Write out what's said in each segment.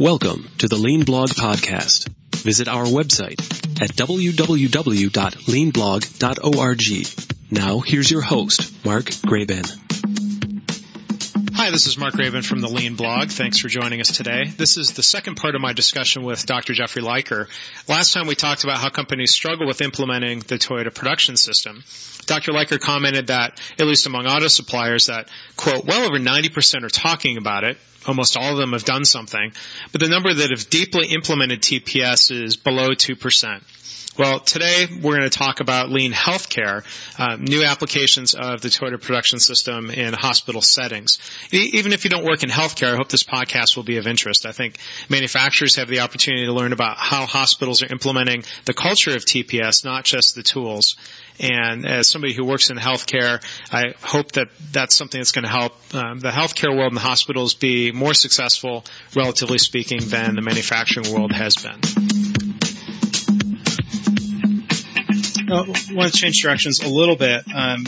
Welcome to the Lean Blog Podcast. Visit our website at www.leanblog.org. Now here's your host, Mark Graban. Hi, this is Mark Graban from the Lean Blog. Thanks for joining us today. This is the second part of my discussion with Dr. Jeffrey Liker. Last time we talked about how companies struggle with implementing the Toyota production system. Dr. Liker commented that, at least among auto suppliers, that, quote, well over 90% are talking about it, almost all of them have done something, but the number that have deeply implemented TPS is below 2%. Well, today we're going to talk about lean healthcare, uh, new applications of the Toyota production system in hospital settings. E- even if you don't work in healthcare, I hope this podcast will be of interest. I think manufacturers have the opportunity to learn about how hospitals are implementing the culture of TPS, not just the tools. And as somebody who works in healthcare, I hope that that's something that's going to help um, the healthcare world and the hospitals be more successful, relatively speaking, than the manufacturing world has been. I want to change directions a little bit, um,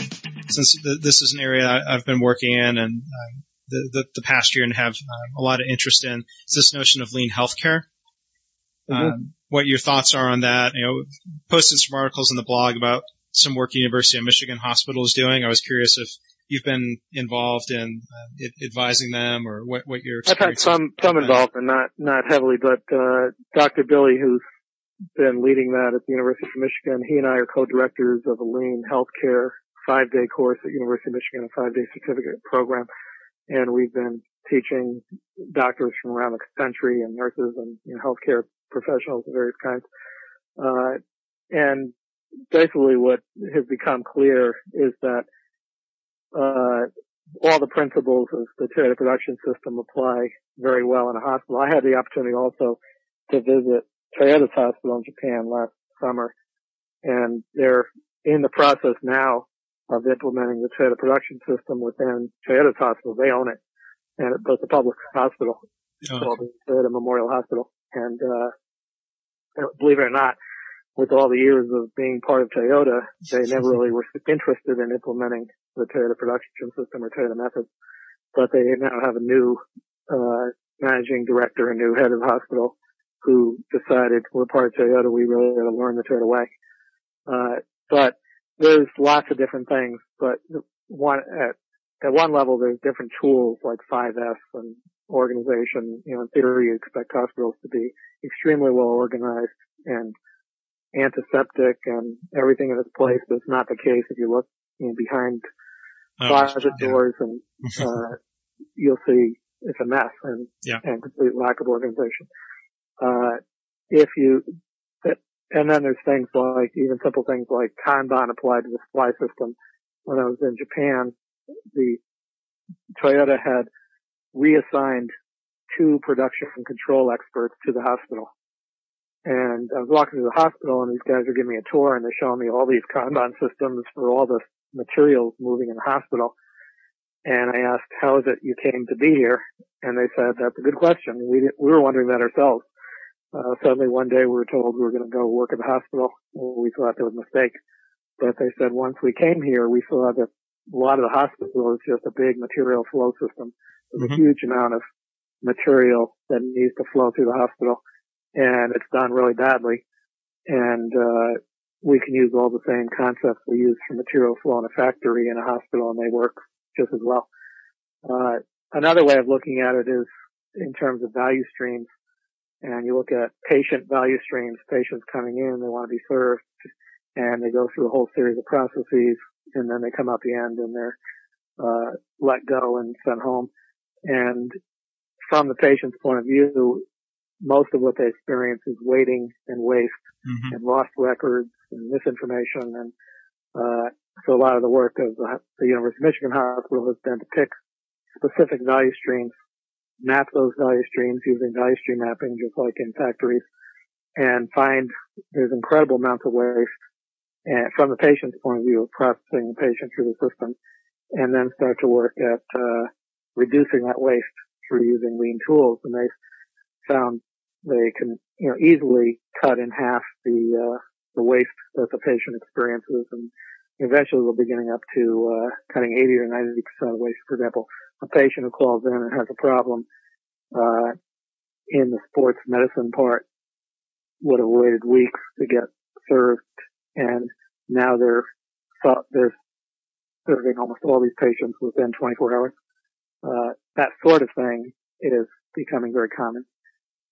since th- this is an area I- have been working in and um, the, the, the, past year and have um, a lot of interest in. Is this notion of lean healthcare? Mm-hmm. Um, what your thoughts are on that? You know, posted some articles in the blog about some work the University of Michigan Hospital is doing. I was curious if you've been involved in uh, advising them or what, what your I've had some some involvement, not not heavily, but uh, Dr. Billi, who's been leading that at the University of Michigan. He and I are co-directors of a lean healthcare five-day course at University of Michigan, a five-day certificate program. And we've been teaching doctors from around the country and nurses and you know, healthcare professionals of various kinds. Uh, and basically what has become clear is that, uh, all the principles of the Toyota production system apply very well in a hospital. I had the opportunity also to visit Toyota's hospital in Japan last summer, and they're in the process now of implementing the Toyota production system within Toyota's hospital. They own it, and it's a public hospital oh. called Toyota Memorial Hospital. And uh, believe it or not, with all the years of being part of Toyota, they never really were interested in implementing the Toyota production system or Toyota methods. But they now have a new uh, managing director, a new head of hospital, who decided we're part of Toyota, we really got to learn the Toyota way. Uh, but there's lots of different things, but one, at, at one level, there's different tools like 5S and organization. You know, in theory, you expect hospitals to be extremely well organized and antiseptic and everything in its place. But it's not the case if you look you know, behind oh, closet yeah. doors and, uh, you'll see it's a mess and, yeah. and complete lack of organization. Uh, if you, and then there's things like, even simple things like Kanban applied to the supply system. When I was in Japan, the Toyota had reassigned two production control experts to the hospital. And I was walking through the hospital and these guys are giving me a tour and they're showing me all these Kanban systems for all the materials moving in the hospital. And I asked, how is it you came to be here? And they said, that's a good question. We, we were wondering that ourselves. Uh, suddenly one day we were told we were going to go work at the hospital. We thought that was a mistake. But they said once we came here, we saw that a lot of the hospital is just a big material flow system. There's mm-hmm. a huge amount of material that needs to flow through the hospital and it's done really badly. And, uh, we can use all the same concepts we use for material flow in a factory in a hospital and they work just as well. Uh, another way of looking at it is in terms of value streams and you look at patient value streams, patients coming in, they want to be served, and they go through a whole series of processes, and then they come out the end and they're uh, let go and sent home. And from the patient's point of view, most of what they experience is waiting and waste mm-hmm. and lost records and misinformation. And uh, so a lot of the work of the, the University of Michigan Hospital has been to pick specific value streams map those value streams using value stream mapping, just like in factories, and find there's incredible amounts of waste and from the patient's point of view of processing the patient through the system, and then start to work at uh, reducing that waste through using lean tools. And they found they can you know easily cut in half the uh, the waste that the patient experiences, and eventually we'll be getting up to uh, cutting 80 or 90 percent of waste. For example, a patient who calls in and has a problem, uh, in the sports medicine part would have waited weeks to get served, and now they're they're serving almost all these patients within 24 hours. Uh, that sort of thing is becoming very common,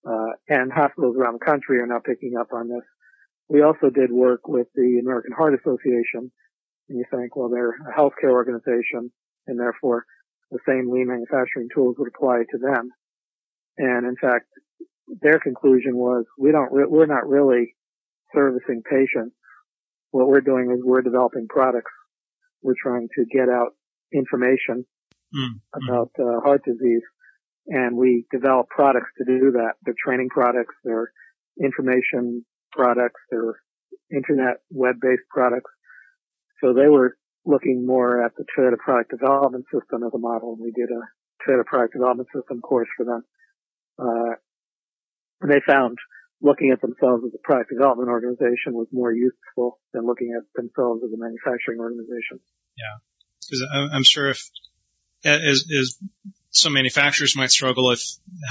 uh, and hospitals around the country are now picking up on this. We also did work with the American Heart Association, and you think, well, they're a healthcare organization, and therefore the same lean manufacturing tools would apply to them. And in fact, their conclusion was we don't, re- we're not really servicing patients. What we're doing is we're developing products. We're trying to get out information mm about uh, heart disease and we develop products to do that. They're training products, they're information products, they're internet web-based products. So they were looking more at the Toyota product development system as a model. We did a Toyota product development system course for them. Uh, and they found looking at themselves as a product development organization was more useful than looking at themselves as a manufacturing organization. Yeah. Because I'm sure if, as, as some manufacturers might struggle if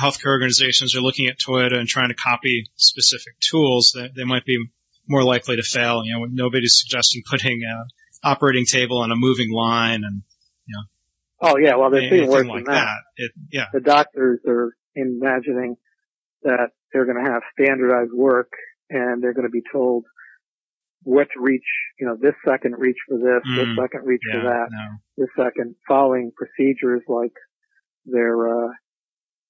healthcare organizations are looking at Toyota and trying to copy specific tools, that they might be more likely to fail. You know, nobody's suggesting putting an operating table on a moving line and, you know. Oh yeah, well they're seeing worse like than that. that. It, yeah. The doctors are imagining that they're going to have standardized work and they're going to be told what to reach, you know, this second reach for this, mm, this second reach yeah, for that, no. this second following procedures like they're, uh,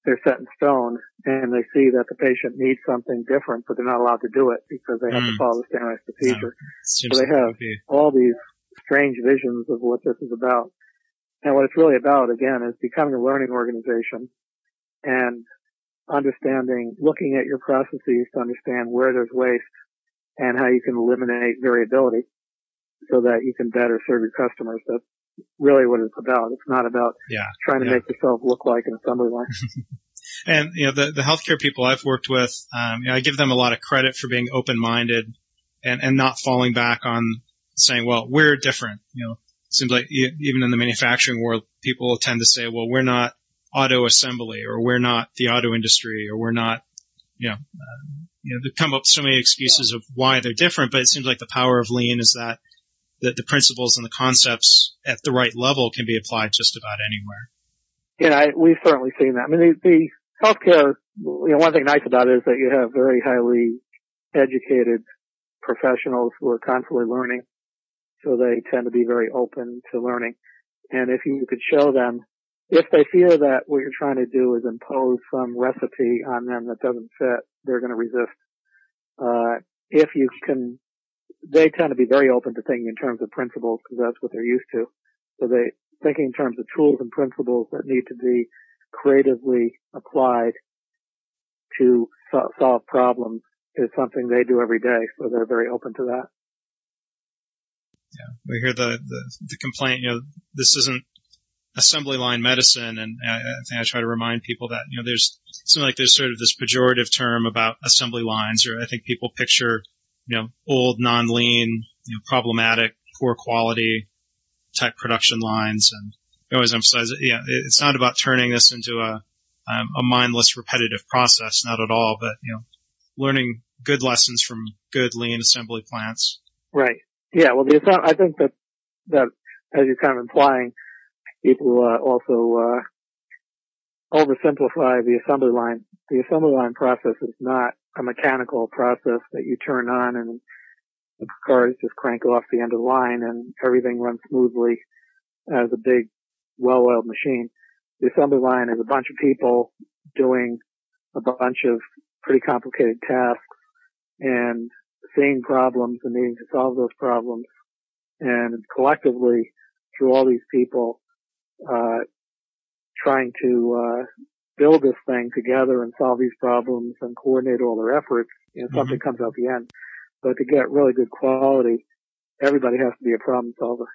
they're set in stone and they see that the patient needs something different, but they're not allowed to do it because they have mm. to follow the standardized procedure. No, so they have all these strange visions of what this is about. And what it's really about, again, is becoming a learning organization and understanding, looking at your processes to understand where there's waste and how you can eliminate variability so that you can better serve your customers. That's really what it's about. It's not about yeah, trying to yeah. make yourself look like an assembly line. and you know, the the healthcare people I've worked with, um, you know, I give them a lot of credit for being open minded and and not falling back on saying, well, we're different. You know, it seems like even in the manufacturing world, people tend to say, well, we're not auto assembly or we're not the auto industry or we're not, you know, uh, you know, they come up with so many excuses of why they're different, but it seems like the power of lean is that the, the principles and the concepts at the right level can be applied just about anywhere. Yeah, I, we've certainly seen that. I mean, the, the healthcare, you know, one thing nice about it is that you have very highly educated professionals who are constantly learning. So they tend to be very open to learning. And if you could show them if they fear that what you're trying to do is impose some recipe on them that doesn't fit, they're going to resist. Uh, if you can, they tend to be very open to thinking in terms of principles because that's what they're used to. So they thinking in terms of tools and principles that need to be creatively applied to so- solve problems is something they do every day. So they're very open to that. Yeah, we hear the, the, the complaint. You know, this isn't assembly line medicine, and I, I think I try to remind people that you know there's something like there's sort of this pejorative term about assembly lines, or I think people picture you know old, non-lean, you know, problematic, poor quality type production lines, and I always emphasize it. Yeah, it's not about turning this into a um, a mindless, repetitive process, not at all, but you know, learning good lessons from good lean assembly plants. Right. Yeah. Well, the, I think that that as you're kind of implying, people uh, also uh, oversimplify the assembly line. The assembly line process is not a mechanical process that you turn on and the cars just crank off the end of the line and everything runs smoothly as a big, well-oiled machine. The assembly line is a bunch of people doing a bunch of pretty complicated tasks and seeing problems and needing to solve those problems. And collectively, through all these people, uh, trying to uh, build this thing together and solve these problems and coordinate all their efforts, you know, mm-hmm. something comes out the end. But to get really good quality, everybody has to be a problem solver.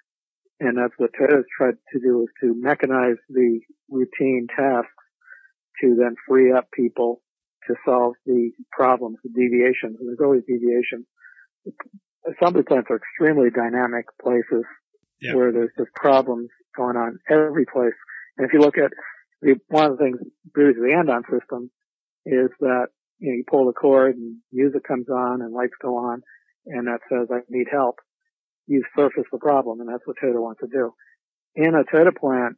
And that's what Toyota's tried to do is to mechanize the routine tasks to then free up people to solve the problems, the deviations. And there's always deviations. Assembly plants are extremely dynamic places yeah. where there's just problems going on every place. And if you look at the, one of the things due to the Andon system is that you, know, you pull the cord and music comes on and lights go on and that says I need help. You've surfaced the problem and that's what Toyota wants to do. In a Toyota plant,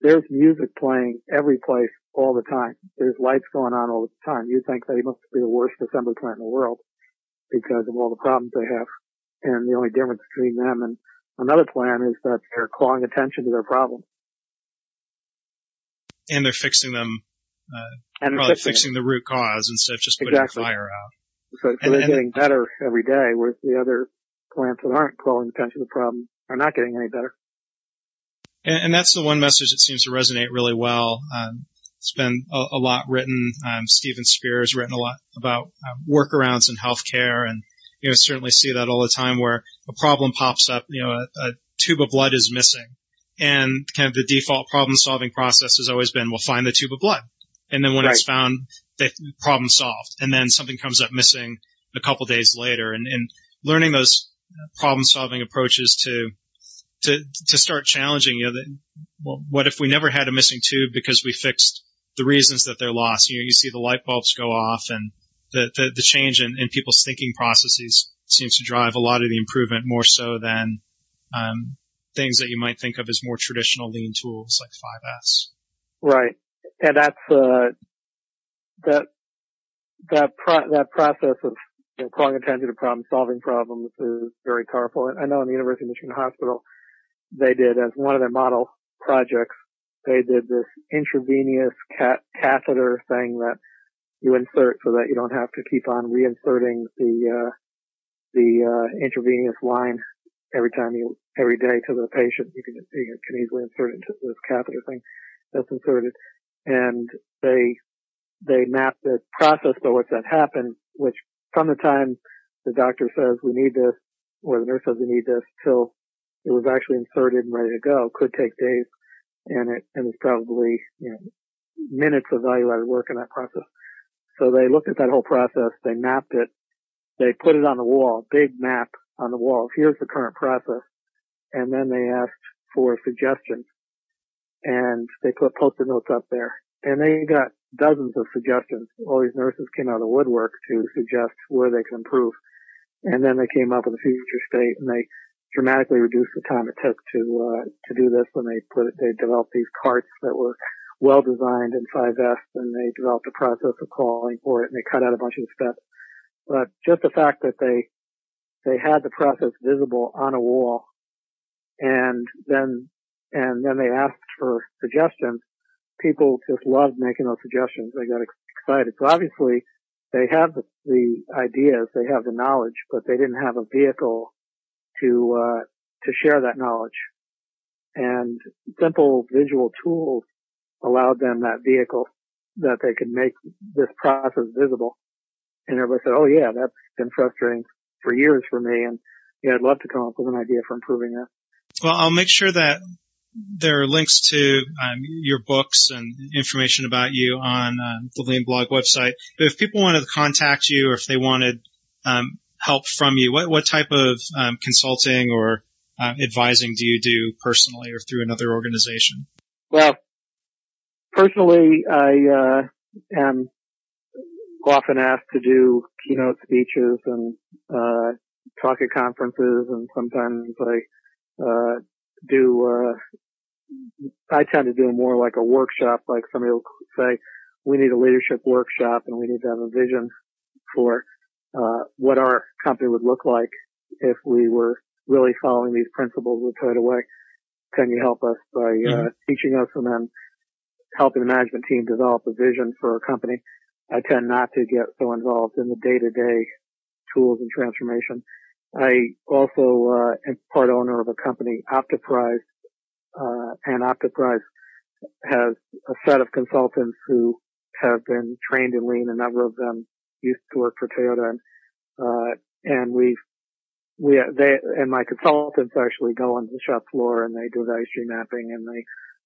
there's music playing every place all the time. There's lights going on all the time. You think they must be the worst assembly plant in the world because of all the problems they have. And the only difference between them and another plant is that they're calling attention to their problems. And they're fixing them, uh, and probably fixing, fixing the root cause instead of just putting Exactly. the fire out. So, so And- they're and- getting better every day, whereas the other plants that aren't calling attention to the problem are not getting any better. And, and that's the one message that seems to resonate really well. Um, it's been a, a lot written. Um, Steven Spear has written a lot about um, workarounds in healthcare, and you know certainly see that all the time where a problem pops up. You know, a, a tube of blood is missing, and kind of the default problem-solving process has always been, well, find the tube of blood, and then when it's found, the problem solved, and then something comes up missing a couple days later, and, and learning those problem-solving approaches to to to start challenging you know that well, what if we never had a missing tube because we fixed the reasons that they're lost you know you see the light bulbs go off and the the, the change in, in people's thinking processes seems to drive a lot of the improvement more so than um, things that you might think of as more traditional lean tools like 5s Right. And that's, uh, that, that pro- that process of you know, calling attention to problem solving problems is very powerful. I know in the University of Michigan Hospital, they did as one of their model projects, they did this intravenous cat- catheter thing that you insert so that you don't have to keep on reinserting the, uh, the, uh, intravenous line every time you, every day to the patient. You can, you can easily insert into this catheter thing that's inserted. And they, they map the process by which that happened, which from the time the doctor says we need this, or the nurse says we need this, till it was actually inserted and ready to go, could take days. And it, and it's probably, you know, minutes of value added work in that process. So they looked at that whole process, they mapped it, they put it on the wall, big map on the wall. Here's the current process. And then they asked for suggestions and they put post-it notes up there and they got dozens of suggestions. All these nurses came out of the woodwork to suggest where they could improve. And then they came up with a future state and they dramatically reduced the time it took to, uh, to do this when they put they developed these carts that were well designed in 5S and they developed a process of calling for it and they cut out a bunch of steps. But just the fact that they, they had the process visible on a wall and then, and then they asked for suggestions people just loved making those suggestions. They got excited. So obviously they have the, the ideas, they have the knowledge, but they didn't have a vehicle to, uh, to share that knowledge. And simple visual tools allowed them that vehicle that they could make this process visible. And everybody said, oh yeah, that's been frustrating for years for me. And yeah, I'd love to come up with an idea for improving that. well i'll make sure that there are links to um, your books and information about you on um, the Lean Blog website. But if people wanted to contact you or if they wanted um, help from you, what, what type of um, consulting or uh, advising do you do personally or through another organization? Well, personally, I uh, am often asked to do keynote speeches and uh, talk at conferences, and sometimes I uh, do. Uh, I tend to do more like a workshop, like somebody will say, "We need a leadership workshop, and we need to have a vision for uh, what our company would look like if we were really following these principles the Toyota way." Can you help us by uh, teaching us and then helping the management team develop a vision for our company? I tend not to get so involved in the day-to-day tools and transformation. I also uh, am part owner of a company, Optiprise, uh, and Optiprise has a set of consultants who have been trained in lean. A number of them used to work for Toyota, and uh, and we we they and my consultants actually go on the shop floor and they do value stream mapping and they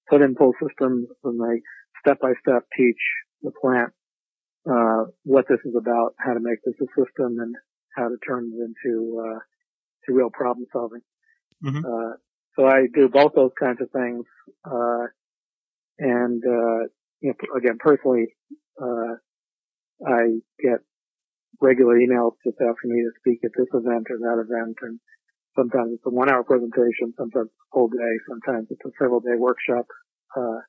put in pull systems and they step by step teach the plant uh, what this is about, how to make this a system, and how to turn it into uh, to real problem solving. Mhm. Uh, so I do both those kinds of things, uh, and uh, you know, again, personally, uh, I get regular emails just asking me to speak at this event or that event, and sometimes it's a one-hour presentation, sometimes it's a whole day, sometimes it's a several-day workshop, uh,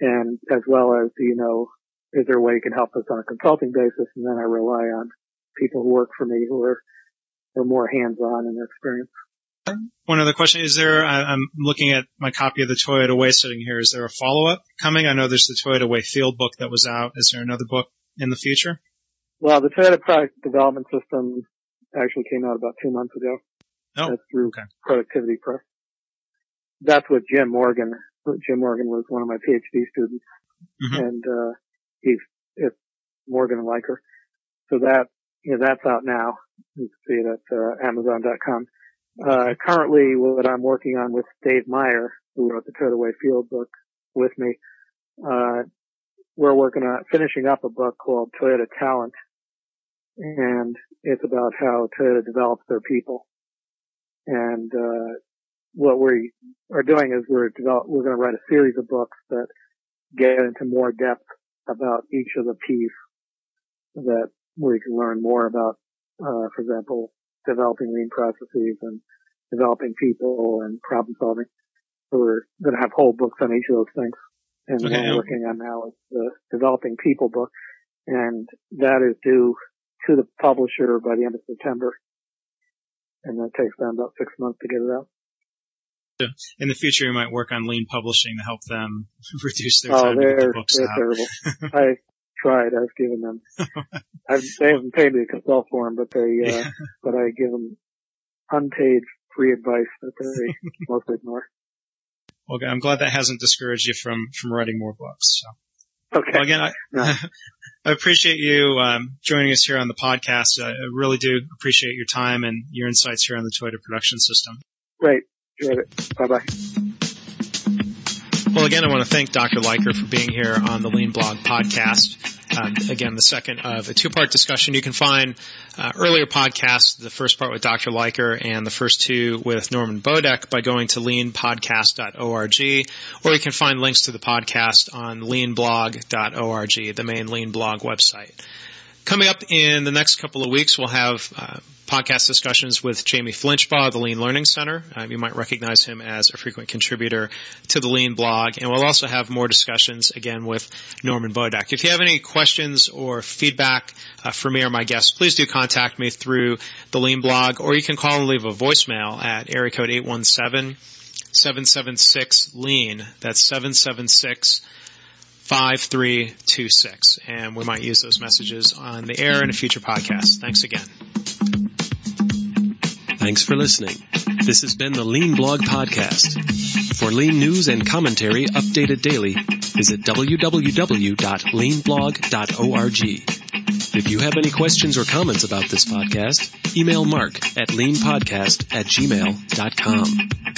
and as well as you know, is there a way you can help us on a consulting basis? And then I rely on people who work for me who are, are more hands-on in their experience. One other question: Is there? I'm looking at my copy of the Toyota Way sitting here. Is there a follow-up coming? I know there's the Toyota Way Field book that was out. Is there another book in the future? Well, the Toyota Product Development System actually came out about two months ago. Oh, That's through okay. Productivity Press. That's what Jim Morgan. Jim Morgan was one of my PhD students, Mhm. and uh, he's it's Morgan and Liker. So that you know, that's out now. You can see it at uh, Amazon.com. Uh, currently, what I'm working on with Dave Meier, who wrote the Toyota Way Field book with me, uh, we're working on finishing up a book called Toyota Talent, and it's about how Toyota develops their people. And uh, what we are doing is we're develop, we're going to write a series of books that get into more depth about each of the P's that we can learn more about, uh, for example, developing lean processes and developing people and problem solving. So we're going to have whole books on each of those things. And Okay. what we're working on now is the developing people book. And that is due to the publisher by the end of September. And that takes them about six months to get it out. In the future, you might work on lean publishing to help them reduce their Oh, time to get the books they're out. terrible. I tried. I've given them. I've, they haven't paid me to consult for them, but they, uh, Yeah. but I give them unpaid free advice that they mostly ignore. Well, I'm glad that hasn't discouraged you from from writing more books. So. Okay. Well, again, I, No. I appreciate you um, joining us here on the podcast. I, I really do appreciate your time and your insights here on the Toyota production system. Great. Enjoyed it. Bye bye. Well, again, I want to thank Dr. Liker for being here on the Lean Blog podcast. Um, again, the second of a two-part discussion. You can find uh, earlier podcasts, the first part with Dr. Liker and the first two with Norman Bodek by going to leanpodcast.org, or you can find links to the podcast on leanblog.org, the main Lean blog website. Coming up in the next couple of weeks, we'll have uh, podcast discussions with Jamie Flinchbaugh the Lean Learning Center. Um, you might recognize him as a frequent contributor to the Lean blog. And we'll also have more discussions again with Norman Bodek. If you have any questions or feedback uh, for me or my guests, please do contact me through the Lean blog, or you can call and leave a voicemail at area code 817 776 Lean. That's 776 5326. And we might use those messages on the air in a future podcast. Thanks again. Thanks for listening. This has been the Lean Blog Podcast. For lean news and commentary updated daily, visit www.leanblog.org. If you have any questions or comments about this podcast, email mark at leanpodcast at gmail.com.